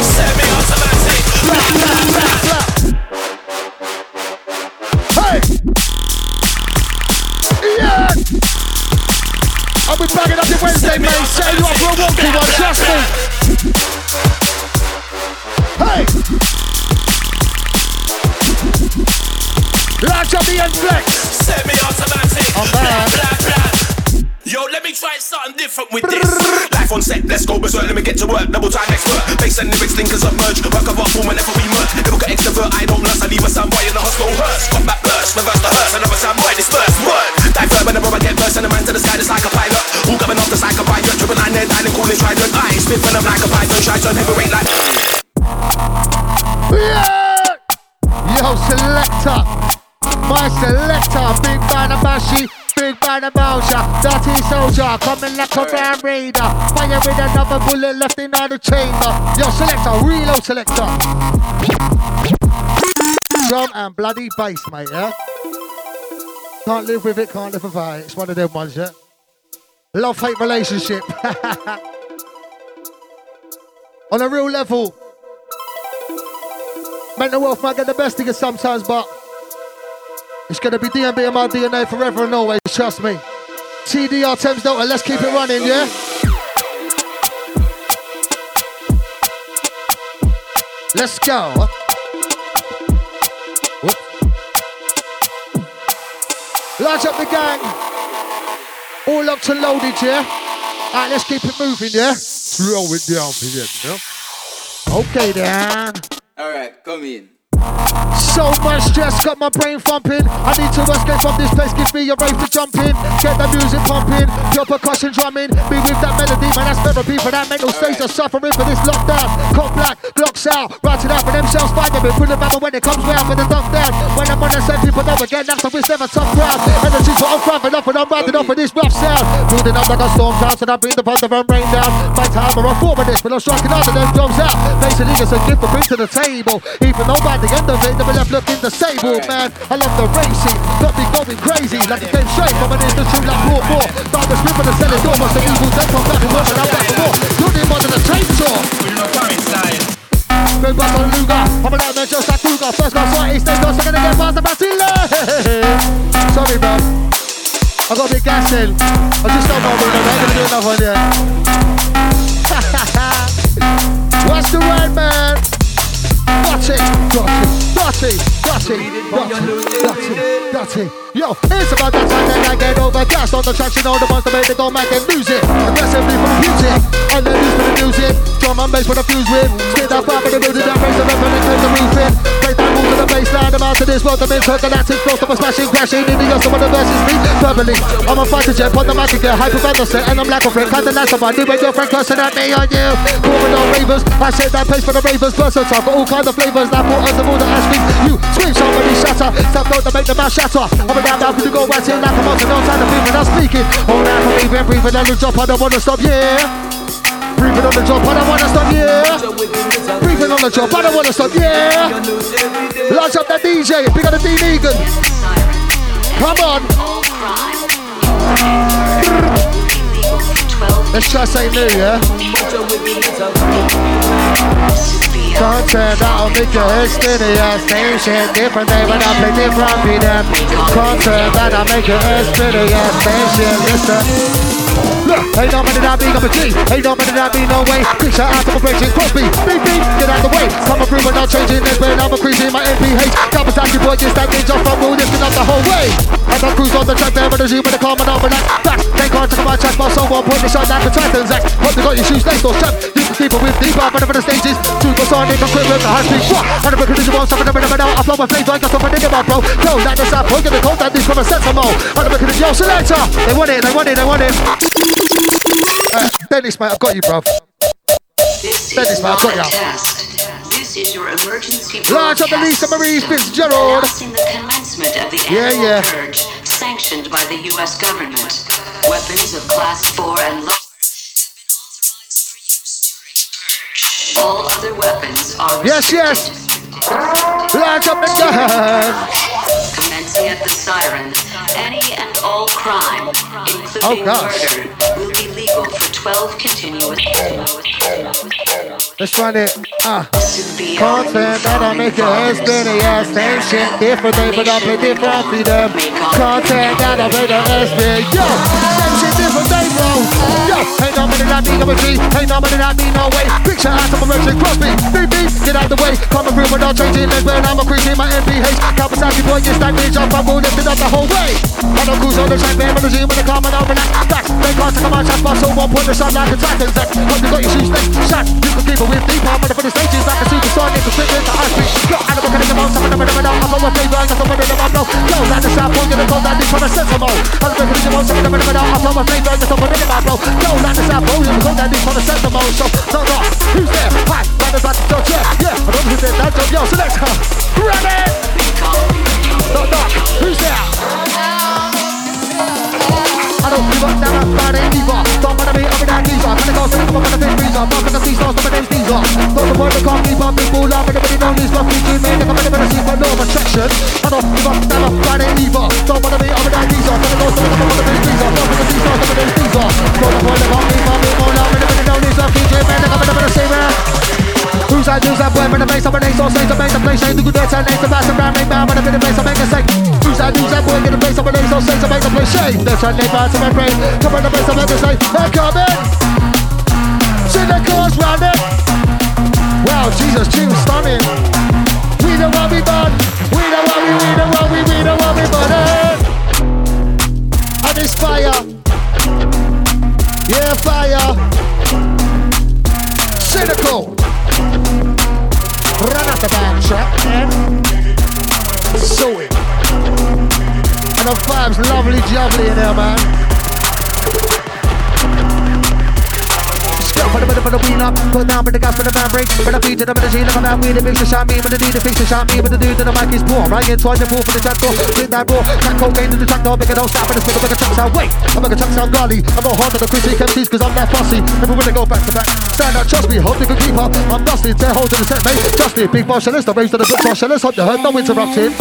Semi-automatic. Hey! Yeah! I'll be bagging up Wednesday, mate. You trust me. Hey! Launch up the end flex. Semi-automatic. I'm back. Yo, let me try something different with this. Life on set, let's go berserk, let me get to work. Double time expert. Bass and lyrics linkers submerge. Work of art form whenever we merge. Never got extrovert, dirty soldier, coming like a ram raider. Fire with another bullet left in the chamber. Yo, selector, reload selector. Drum and bloody bass, mate, yeah? Can't live with it, can't live without it. It's one of them ones, yeah? Love hate relationship. [laughs] On a real level. Mental wealth might get the best of you sometimes, but it's gonna be DNB in my DNA forever and always, trust me. TDR Thames Delta, let's keep it running, yeah? Let's go. Whoop. Large up the gang. All locked and loaded, yeah? Alright, let's keep it moving, yeah? Slow it down for you, yeah? Okay, then. Alright, come in. So much stress, got my brain thumping. I need to escape from this place, give me a rave for jumping. Get the music pumping, your percussion drumming. Be with that melody, man, that's therapy for that mental state of suffering for this lockdown. Cop black, blocks out, writing out for themselves, find them, put them out when it comes round with the duck down. When I'm on the same people know again, that's the never tough crowd. Energy's what I'm cramping up and I'm riding off with this rough sound. Building up like a storm cloud, and I bring the thunder and rain down. My time, I'm a four minutes, but I'm striking out and then drums out. Basically, it's a gift to bring to the table. Even though end of it, never left looking disabled, man. I love the racing, got me going crazy. Like it came straight from an industry like raw more. By the script and the selling door, must the evil dead from back and forth, and I'm back and forth. You're the more than a chainsaw. Big back on Luga, I'm an outman just like Luga. First class right, close, I'm gonna get past the Basile. Sorry, bro. I got a bit gas in. I just don't know, man. I'm gonna do another one, yeah. [laughs] What's the word, man? Dirty, dirty, dirty, dirty, dirty, dirty. Yo, it's about that time that I get overcast on the tracks. You know the ones that make it go mad and lose it. Aggressively for the music, and then use for the music. Drum and bass for the fuse with. Spit that fire for the building that raise the up and clear the roof in. Break that move to the baseline. I'm out to this world. I'm in intergalactic flow. Stop a smashing, crashing. In the young, some of the verses me verbally. I'm a fighter jet, put the mic again. Hyper set, and I'm like a friend. Kind of nice of my new radio friend cursing at me on you. Moving on ravers. I set that pace for the ravers. Versatile, got all kind of flavors. Now put us the water and scream. You scream, somebody shatter. Stop note to make the mouth shatter. I'm around now to go right in like a mountain. No time to breathe when I'm speaking. Hold out for breathing, breathing on the drop. I don't wanna stop, yeah. Breathing on the drop, I don't wanna stop, yeah. Breathing on the drop, I don't wanna stop, yeah. Launch up that DJ, big on the Dean Egan. Come on. Let's try say new, yeah? Content that'll make your head spinny yeah, Same shit, different day when I play different beat them Content that'll make your head spinny yeah, Same shit, listen Look, ain't no money that I'm a G. Ain't no money that being no way. Shot out of operation, Crosby. Beep beep, get out the way. Coming through without changing this way. I'm increasing my MPH. Time, boy, just that bitch off from moon, lifting up the whole way. As I cruise on the track, there with the Z with over that. Back, they can't take my chest, my soul won't point the shot like the Titans act. Hope they got your shoes laced or strapped. You can keep it with deep out, for the stages. Two go on, they can quit with the high speed. What? And the record is you want something to remember now. I flow my flavor, I got something to think about, bro. Yo, like the sap, we're gonna call that this from a sense of mo. And the is yo, selector. They want it, they want it, they want it. Uh, Dennis, mate, I've got you. This Dennis, mate, I've got you. Test. This is your emergency Large up the Lisa Marie Fitzgerald. the commencement of the yeah, yeah. purge sanctioned by the U.S. government. Weapons of class 4 and lower All other weapons are Yes, yes. Up the gun. Commencing at the siren, any and all crime, oh, including oh, murder, will be legal for 12 continuous. Let's run it. Ah. Uh. Content that'll make your head spinny. Yeah, same shit, different day, but I'm a different freedom. Content that'll make your head spin. Yo, same shit, different day, bro. Yo, ain't no money that me, a G. Ain't no money that me, no way. Picture out of a merchant, cross me. Beep, beep, get out the way. Coming through without changing legs, when I'm a increasing my MPH. Kawasaki boy, you stack me, jump, I'm lifted up the whole way. I don't cruise on the track, man, with the Z, with the calm and over that. Facts, they can't take man, shot, muscle, one point the shot like a Titans. Hope you got your shoes next. Shot, you can keep it with deep, I'm for the stages like a superstar, the ice cream. The most, I'm never, never know. I'm on my flavor, I got some of the know. Yo, like the South go from the sensible. I don't look at the most, I'm never, never know. I'm on my flavor, I got some of the know. Yo, like the South go the sensible. So, no, no, who's there? Hi, the Pole, yeah. I don't know who's there, that job, yo, select her. Grab it! Who's there? I don't give up, either. Don't bother me, I'm that geezer. Gonna go, I'm gonna face freezer. Fuck the sea stars, some of them teaser. Don't the the can't keep up, people laugh, everybody this. Rough feature, man, they come in the see for no attraction. I don't give up, down, up, down, either. Don't bother me, I'm that geezer. Gonna go, I'm gonna face freezer. Fuck the sea stars, some of them teaser. Don't the word, That, who's that boy, when I'm a name, so say to make the place, ain't the good dance, and name, the bass, and round, make man, when the bass, I make a say. That, who's that boy, get the bass, I'm a name, so say to make the place, shake. That's right, name, to my brain. Come on, the bass, I'm make a say, hey, come in. See the round it. Wow, Jesus, tune stunning. We know what we done. We know what we, we know what we, we know what we done. Eh? And it's fire. Yeah, fire. Cynical run after that track man. sew it. And the vibe's lovely, jubbly in there, man. For the better for the wheel up, put down with the gas for the man break. For the beat to the machine, I'm out with the big shot me, but the need to fix the shot me, but the dude to the mic is poor. Right into the pool for the chat door, hit that raw, crack cocaine to the track door, make it don't stop, and the speaker make a sound. Wait, I make a chuck sound golly. I go hard to the Chrissy MCs cause I'm that fussy. Never really go back to back. Stand up, trust me, hope you can keep up. I'm dusty, tear hold to the set, mate. Just me, big martialist, I raised to the good martialist. Hope you heard, no interrupting.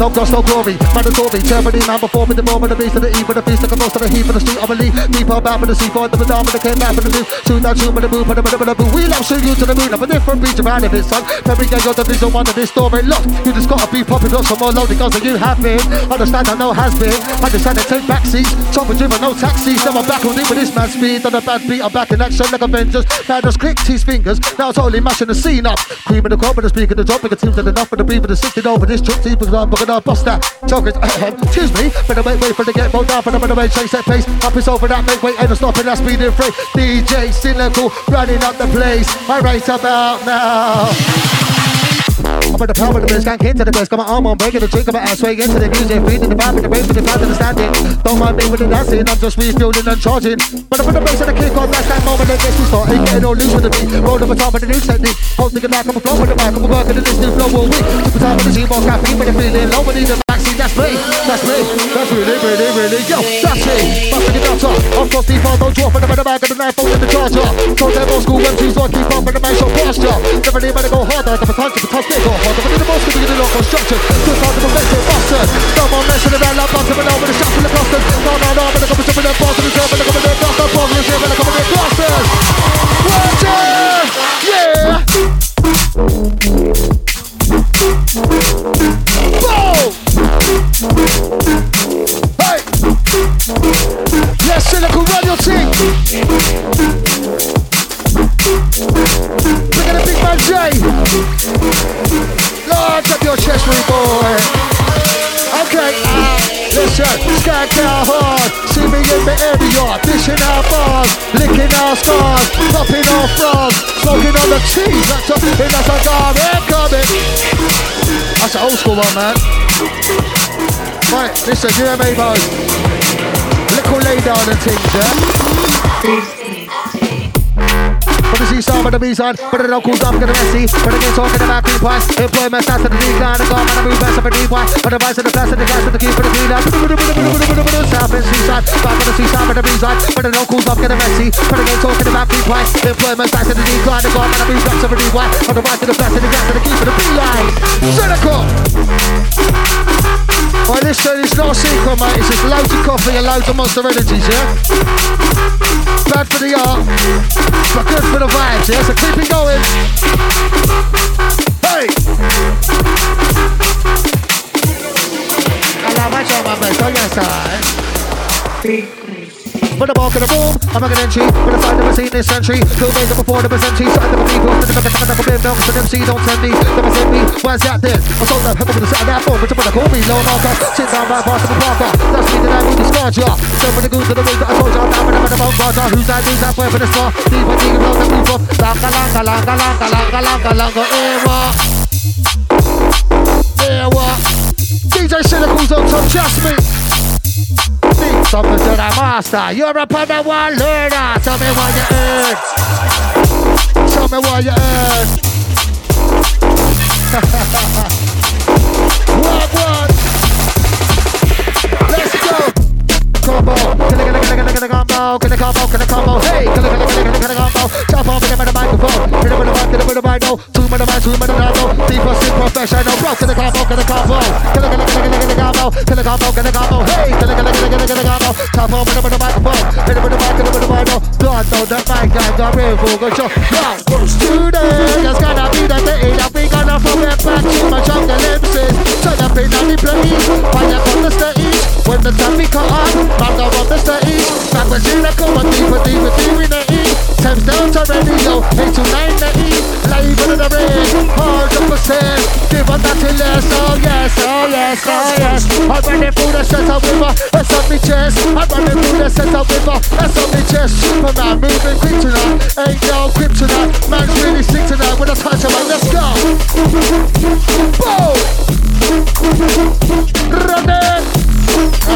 No gloss, no glory. Mandatory, Germany, man before me, the moment, the beast of the E, with the beast, the most of the heat, for the street, I believe. Deeper back with the sea, for the down, with the came back with the move. Shoot that, shoot with the move, for the the boo. We love shoot you to the moon. I'm a different beach around of it, son. Every gang got the vision one of this story. Look, you just gotta be popping up some more loaded guns than you have been. Understand I know has been. I take back seats. Chopper driven, no taxis. Now I'm back on it with this man speed. On a bad beat, I'm back in action like Avengers. Now just clicked his fingers. Now totally mashing the scene up. Cream in the crop with the speaker, the drop. It seems that enough for the beat with the 60 over this trip. See, because I'm gonna bust that. Chokers, [clears throat] excuse me. Better wait, wait for the get both down for the better wait, chase that pace. Up is over that, make wait, ain't no stopping that speed and free. DJ Cynical running up the place. I right about now. I'm with the power of the bass, can't get to the bass. Got my arm on breaking the trick of my ass, sway into the music, feeding the vibe, with the bass, with the vibe, and the standing. Don't mind me with the dancing, I'm just refueling and charging. But I put the bass and the kick on, that's that moment that gets me started. Getting all loose with the beat, roll over top of the new technique. Hold thinking back, I'm a flow with the mic, I'm working in this new flow all week. Super time with the Z-Bar caffeine, but I'm feeling low, but need the vaccine, that's me, that's me, that's really, really, really, yo, that's me. Busting it out, got deep on, don't drop in the middle bag of the knife, in the charger. Told them old school MCs, so I keep up in the man show posture. Never need to go harder, the harder, but in the the local construction. Messing around like busting, but over the shots and the clusters. No, no, no, I'm gonna come with some of them balls to the job, I'm gonna come with them clusters, balls to the them clusters. Watch it! Yeah! Boom! Hey! Yes, your team! Jay! Large up your chest, rude boy! Okay, uh, listen, skank out hard, see me in the area, dishing our bars, licking our scars, popping our frogs, smoking on the cheese, that's a, that's a dog, incoming! That's an old school one, man. Right, listen, you and me, boys. Little lay down and things, yeah? But the but the B-side, but the no cool dumb, get a messy, but again talking about cream pies, employment starts at the decline, the gone, and I move best of a deep wine, but the vice of the class and the gas and the key for the cleaner, south and seaside, back on the seaside, but the B-side, but the no cool dumb, get a messy, but again talking about cream pies, employment starts at the decline, the gone, and I move best of a deep wine, but the vice of the class and the gas and the key for the beeline. Cynical! A secret, mate. It's just loads of coffee and loads of monster energies, yeah? Bad for the art, but good for the vibes, yeah? So keep it going. Hey! I love my job, my best. Oh, yes, alright. With the boom, I'm making entry. With the side never seen this century. Two days before the century. Side of the people. The back of the flip. Milk to them. See, don't send me. Never send me. Why's that this? I sold that with the set that phone. But you put a call me. Low marker. Sit down right past the parker. That's me that I will discard ya. Send for the goons to the way that I told ya. Now with the bone garter. Who's that? Who's that? Where for the star? Deep and deep. Love the move up. Langa, langa, langa, langa, langa, langa, langa. Era. Era. DJ Cynical's on top. Just me. Something to the master. You're a permanent one learner. Tell me what you earn. Tell me what you earn. what, what? Let's go. Combo. Can I, combo? Combo? Combo? Hey. Combo? It it in professional. Bro, combo? Combo? Combo? Combo? Combo? Hey. Combo? It it show. Now, today, just gonna be the day that we gonna forget back to my jungle glimpses. Turn up in the place. Fire from the stage. When the time we cut on, man go on the stage. Back when she go, but deeper, deeper, deeper in the east. Temps down to radio, 8 to 9 the east. Live in the rain, 100%. Give us that till less, oh yes, oh yes, oh yes. I'm running through the with her, that's on me chest. I'm running through the with her, that's on me chest. Superman moving quick tonight, ain't no kryptonite. Man's really sick tonight with a touch it, let's go. Boom!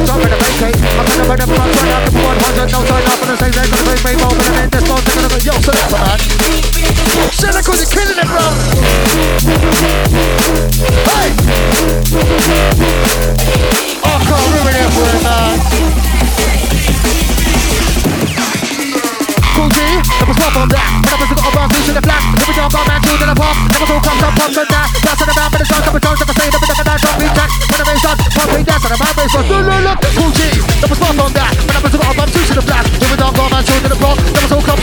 more stronger than vacate. I'm gonna run out the 100, no off, and the same day, gonna me more, but I'm in this cynical you're killing it, bro. Hey! Oh, ruin it for it, man. Never swap on that. When I was got a two to the flat. We don't man, the pop. Never so come, that. That's in the it's on, times, like I say, never at that, drop beat track. When the bass on, pump beat dance, and the mouth bass on. Look, look, look. Cool G, never swap on that. When I was got a two to the flat. We don't man, the pop. Never so come,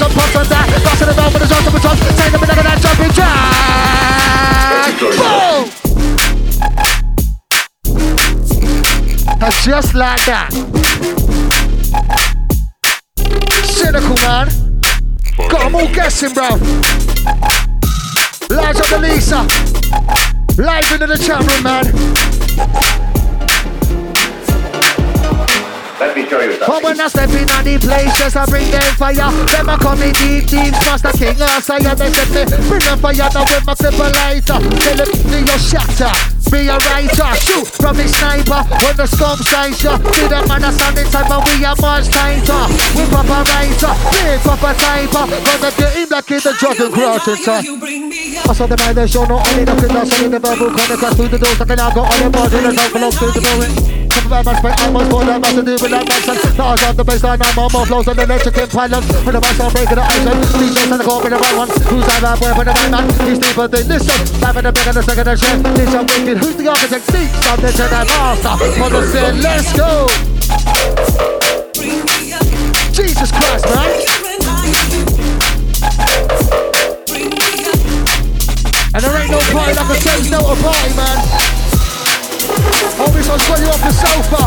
that. That's in the it's on, couple times. Say, never at drop beat track. Boom! And just like that. Cynical man. Got them all guessing, bro. Lights up the Lisa. Live into the chat room, man. Let me show you But something. when I step in on the place, just I bring them fire. Them a come in deep, deep, master king, or sire. They set me, bring them fire now with my stabilizer. Tell them to your shatter. Be a writer, shoot from the sniper when the scum signs ya. See them man a standing time, but we are much tighter. We proper writer, big proper typer. Gonna get him like in the Jordan Grotton, sir. I saw the man that show no only nothing else, only the verbal of through the doors. I can now go on the board, and the envelope through the door. Couple of man spent almost more than to do with that nonsense. Now I the baseline, I'm on more flows than electric impylons. When the mics are breaking the ice, DJs and the call me the right one. Who's that bad boy for the right man? He's deeper than this one. Having a big and a second and shit. This I'm thinking, who's the architect? Deep down the Jedi Master. For the sin, let's go. Jesus Christ, man. And there ain't no party like a change no a party, man. Hold this on, swell you off the sofa.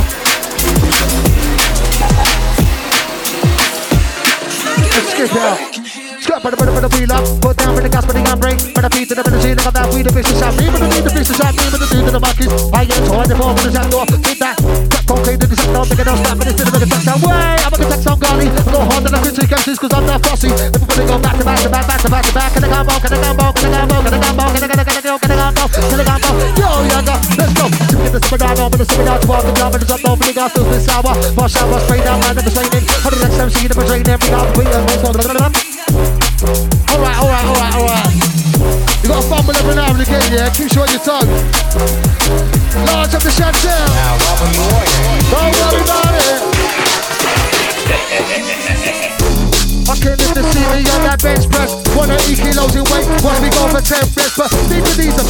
Let's skip out. Scrap by the better wheel up. Put down with the gas, but the handbrake. Better feet to the scene. Got that weed, the fish, the shot. Me, but the need the fish, the shot. Me, but the dude to the buckets. I get torn, the ball, with the door. Keep that. Crack cocaine to the door. Make it all stop, but it's still a bit of touchdown. Way, I'm a good touchdown, golly. I go hard and I can take MCs, cause I'm not fussy. Everybody go back to back to back, back to back to back. Can I combo, can I combo, can I combo, can I combo, can I can I can I go, can I combo, can I combo. Yo, yaga, let's go. Get the super down, the super down, twelve, the job, and the drop, over the gas, feels sour. Wash out, wash straight down, man, never training. Hundred next MC, never train, every out, we are Alright, alright, alright, alright. You got to fumble every now and again, yeah? Keep you on your tongue. Large up the Chantel. Don't worry about it. I can't live to see me on that bench press. Wanna eat kilos in weight, watch me go for 10 reps. But these are these are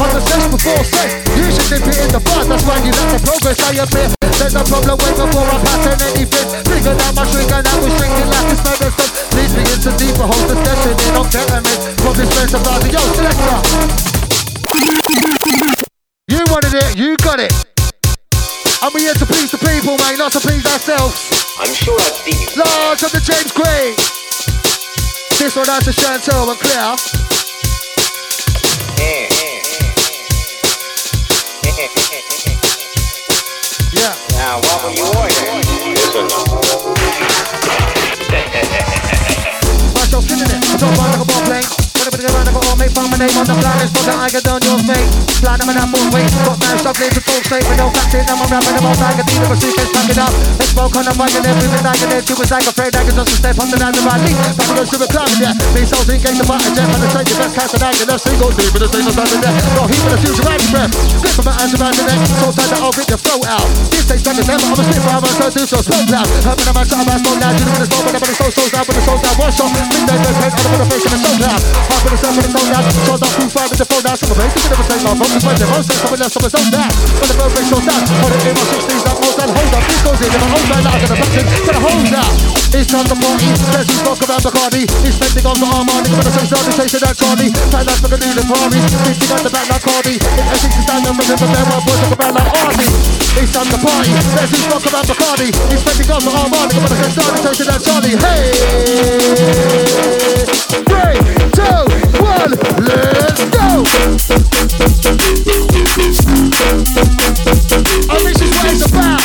On the sex before sex, you should nip it in the bud. That's why you let the progress I admit. There's no problem way before I pattern anything. Bigger than my shrink and I'm restricted like it's murder stuff. Leads me into deeper whole discussion in on betterment. From this place of blood, yo, selector. You wanted it, you got it. And we here to please the people, mate, not to please ourselves. I'm sure I've seen you. Large of the James Gray. This one out to Chantel and Claire. Yeah. Now, what will you order? Listen. Don't mind like a ball plane. When I'm around, I go all make fun. My name on the planet. So that I get done your face. Flying them in that full weight. Got man struggling to talk straight with no facts in. I'm rapping about I can deal with secrets. Pack it up. Let's smoke on the mic and everything I can do is like a afraid I can just step on the down the right lead. Back to the club, yeah. Me souls in game to fight a jet. And the trade the best cast and I can have single deep. But the same as under there. No heat with a future right breath. Grip from my hands around the neck. So tight that I'll rip your throat out. This takes better than I'm a slip I'm a so do so smoke loud. Hoping I'm a shot, I'm a smoke loud. You know the smoke, but I'm a soul, soul down, but the soul down. One shot. Midnight, the head, I'm a face and a soul loud. Half with the sun, with the down. Sold out, two, five, with the phone down. Of it, you never say phone. When they're most, someone else, someone's own down. When the down. Hold it in my 60s, that most down. Hold up, this goes in. My own man, I'm gonna bust it. Gonna hold out. It's time to party. Smoke around the cardi. He's spending on the Armani. Gonna say, Johnny, chasing that Charlie. Time the on the back like Cardi. It's down there, remember them, my boys around like Arnie. It's done the party. Says he's rock about Bacardi. He's spending on the Armani. On, I said, starting to that Charlie. Hey! Three, two, one, let's go! And this is what it's about.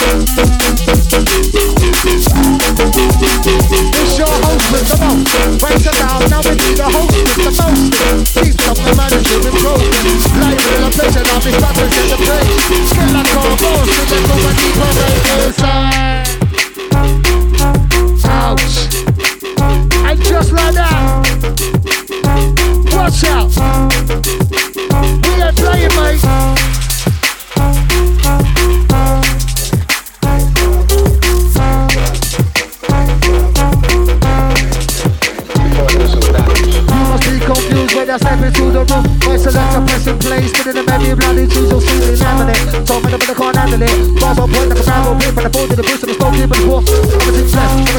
Your host it now we need a host with the most. Keeps up the management broken. Life in a and be back to get the there's no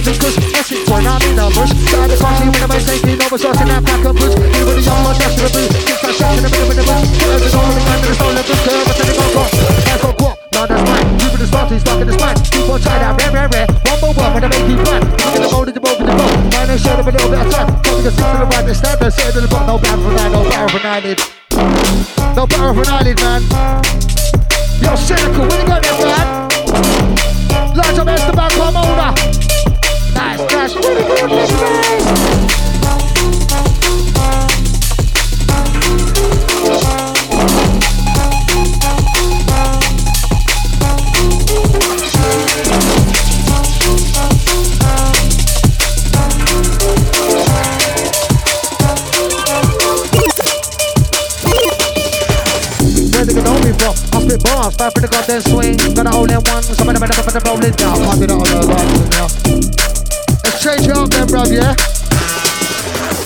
left, everything's kush, essence, point, I'm in a bush. Side the country, when I'm taking over, shots in that pack of bush. Even the young ones, dash to the booth. Six, five, shots in the middle of the bush. Put everything on the man, and it's all left, curve, but then it gon' go. That's gon' go. Now that's mine. Keeping the spot, he's stuck in the spine. Keep on trying that, rare, rare, rare. One more one, when I make you run. Look at the mode, the mode, the mode. Mine ain't short of a little bit of time. Me the six to the right, the standard, sit in the book. No bad for nine, no barrel for nine, it. No barrel for nine, it, man. Yo, cynical, what you got there, man? Large up Esteban, come over. Nice, five for the swing. Got a hole in one, some of them end up in the rolling down. Can't do that the line now. Bruv, yeah?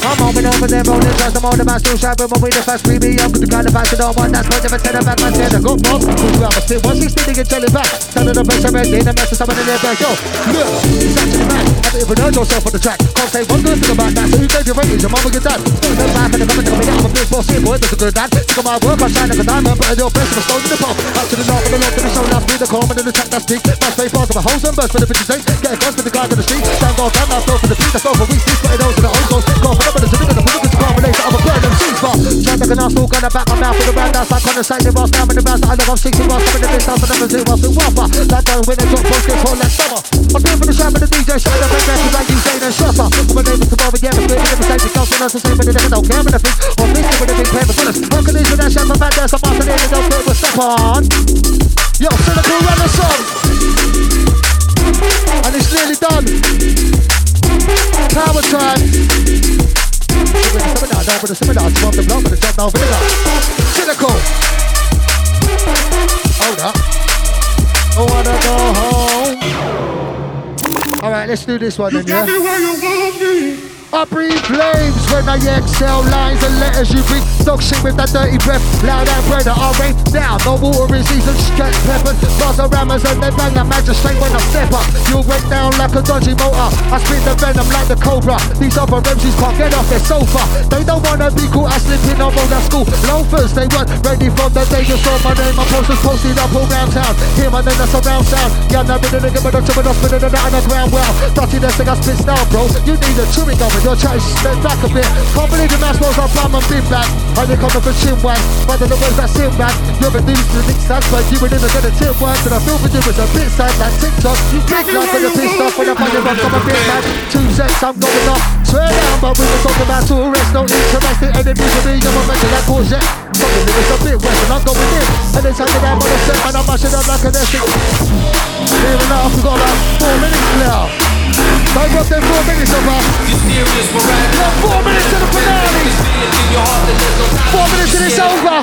I'm on over them rolling I'm on the man still shine with my way the fast. I'm good to kind of fast, you don't want that's what they said about my head. I got boss, push you out my spit, 160 to get jelly back. Tell the best I'm in, the mess of someone in their back. Yo, look, it's actually mad. I don't even heard yourself on the track. Can't say one good thing about that, so you gave your ratings, your mama get that. Don't know bad for the comment, coming I'm a big boss here, boy, that's a good dad. Look at my work, I shine like a diamond, but your best, I'm a stone in the pole. Out to the north, and the north, to the south, now speed the calm, and the track that's peak. My space bars of a hose and burst for the bitches, ain't. Get a guns for the guys on the street. Stand off, down, now flow for the beat, I go for weeks, these spotted those in the old goals. Go for the minutes, the minutes, the combination of a burn them seats bar. Trying like an arsenal gun back my mouth with the round outs like on the side, while down in the bounce. I love I'm 60 while coming in this house, I never see while still whopper. Like going when they drop both get caught like summer. I'm here for the shop and the DJ, shut up and dance like you say and shopper. I'm a neighbor tomorrow, yeah, we're in the same thing, don't the same, but they never don't care when I think. Or think with the big paper bullets. How can these with that shot from back there, some after there, they don't care what's up on. Yo, cynical the song. And it's nearly done. Power time. Seminar, down with the seminar, come off the block the jump down vinegar. Cynical. Hold up. I wanna go home. Alright, let's do this one then, yeah? I breathe flames when I exhale lines and letters you breathe. Dog shit with that dirty breath, loud and brother. I rain down, no water in season, stretch peppers. Bars of rammers and they bang the magistrate when I step up. You went down like a dodgy motor. I spit the venom like the cobra. These other MCs can't get off their sofa. They don't wanna be cool, I slipping on road at school. Loafers, they weren't ready from the day you saw my name. My posters posted up all round town. Hear my name, that's a round sound. Yeah, not in the nigga, but I'm tripping off, spinning in the underground well. Dirty, that's thing I spit down, bro. You need a chewing gum with your chest step back a bit. Can't believe the mash rolls are plum and big back. And you come up a chin wag. But the words that sit back. You're a news to the next that's but you were in a good tip work. And I feel for you was a bit sad like TikTok. You big like when you're pissed off when I'm on your run, I'm a bit mad. Two sets, I'm going off. Swear down, but we were talking about two arrests. No need to rest the enemies of me. You're a mention that bullshit. Something that was a bit west and I'm going in. And then taking down on the set and I'm mashing up like an Essex. Fair enough, we got like four minutes now. I got them four minutes of us. Got four minutes to the finale. Four minutes and it's over.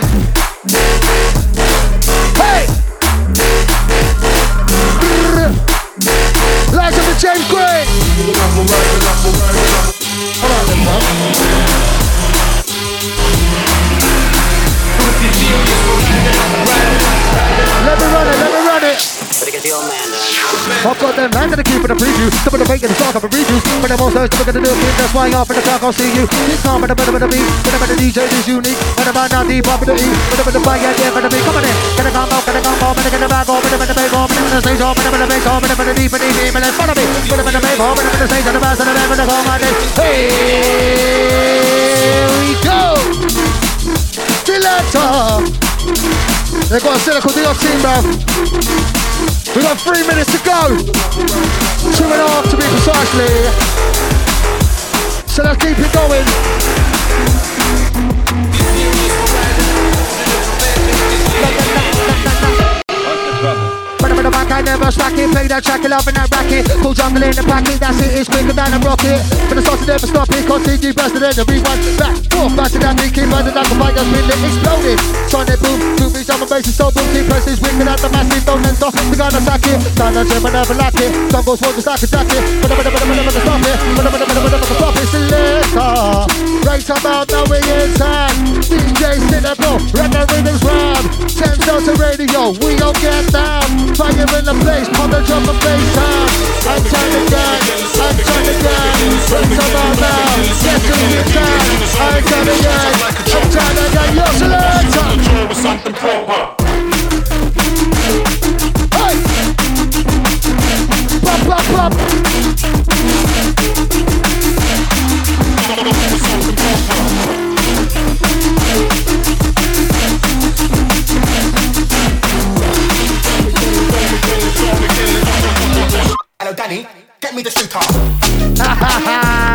Hey! Lights up the James Gray. Alright then, bro. Let me me the man. I've got them man gonna keep it a preview. Some of the bacon, the talk of a reviews. But I'm also still gonna do it. That's why off in the talk, I'll see you. Calm, but a bit of the beat. A the DJ is unique. But about now deep up in the E. A of the yeah, yeah, but the beat. Come on in. Gonna come out, gonna come out, gonna get the off, gonna get the off, gonna get the stage off, gonna get the off, gonna get the deep and deep, and then follow me. Gonna get the off, gonna get the stage on the bass, and then gonna come out. Here we go. Stiletto. They've got a cynical deal team, bro. We've got three minutes to go. Two and a half to be precisely. So let's keep it going. But I never slack it, play that track, love in that racket. Full jungle in the packet, that's it, it's quicker than a rocket. But the start to never stop it, continue faster than the rewind. Back, forth, faster than me, keep running like a fire, it, exploding. Sonic boom, two beats on my bass, so boom, keep pressing, wicked at the massive, don't end off, we gotta sack it. Down and never, never lack it. Some goes forward, just like a jacket. But I'm gonna stop it, but I'm gonna stop it, selector. Ah. Right about now we inside. DJ Cynical, rap the rhythms round. Ten to radio, we don't get down. Fire in the place, pop the drum and bass down. I'm trying again, I'm trying again. Right about now, get to the time. I'm trying again, I'm trying again. Yo, selector. with something proper. Hey! Pop, pop, pop! Hello, Danny. Get me the shooter. [laughs]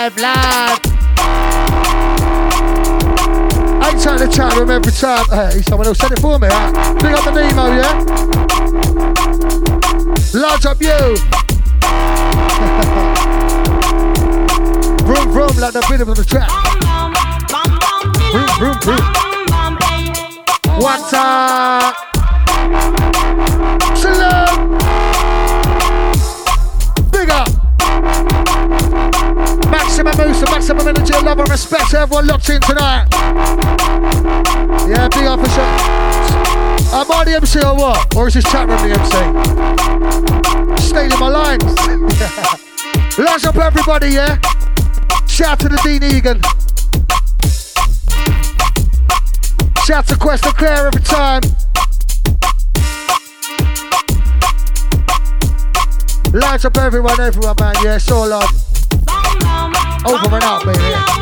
live, live. Ain't time the chat room every time. Hey, someone else said it for me. Huh? Big up the Nemo, yeah? Large up you. vroom, vroom, like the rhythm of the track. Vroom, vroom, vroom. What's time. Maximum moves and maximum energy, love and respect to everyone locked in tonight. Yeah, big up. Am I the MC or what? Or is this chat room the MC? Staying in my lines. [laughs] Large up everybody, yeah? Shout to the Dean Egan. Shout to Quest and Claire every time. Lights up everyone, everyone, man. Yeah, it's all love. Over and out, baby.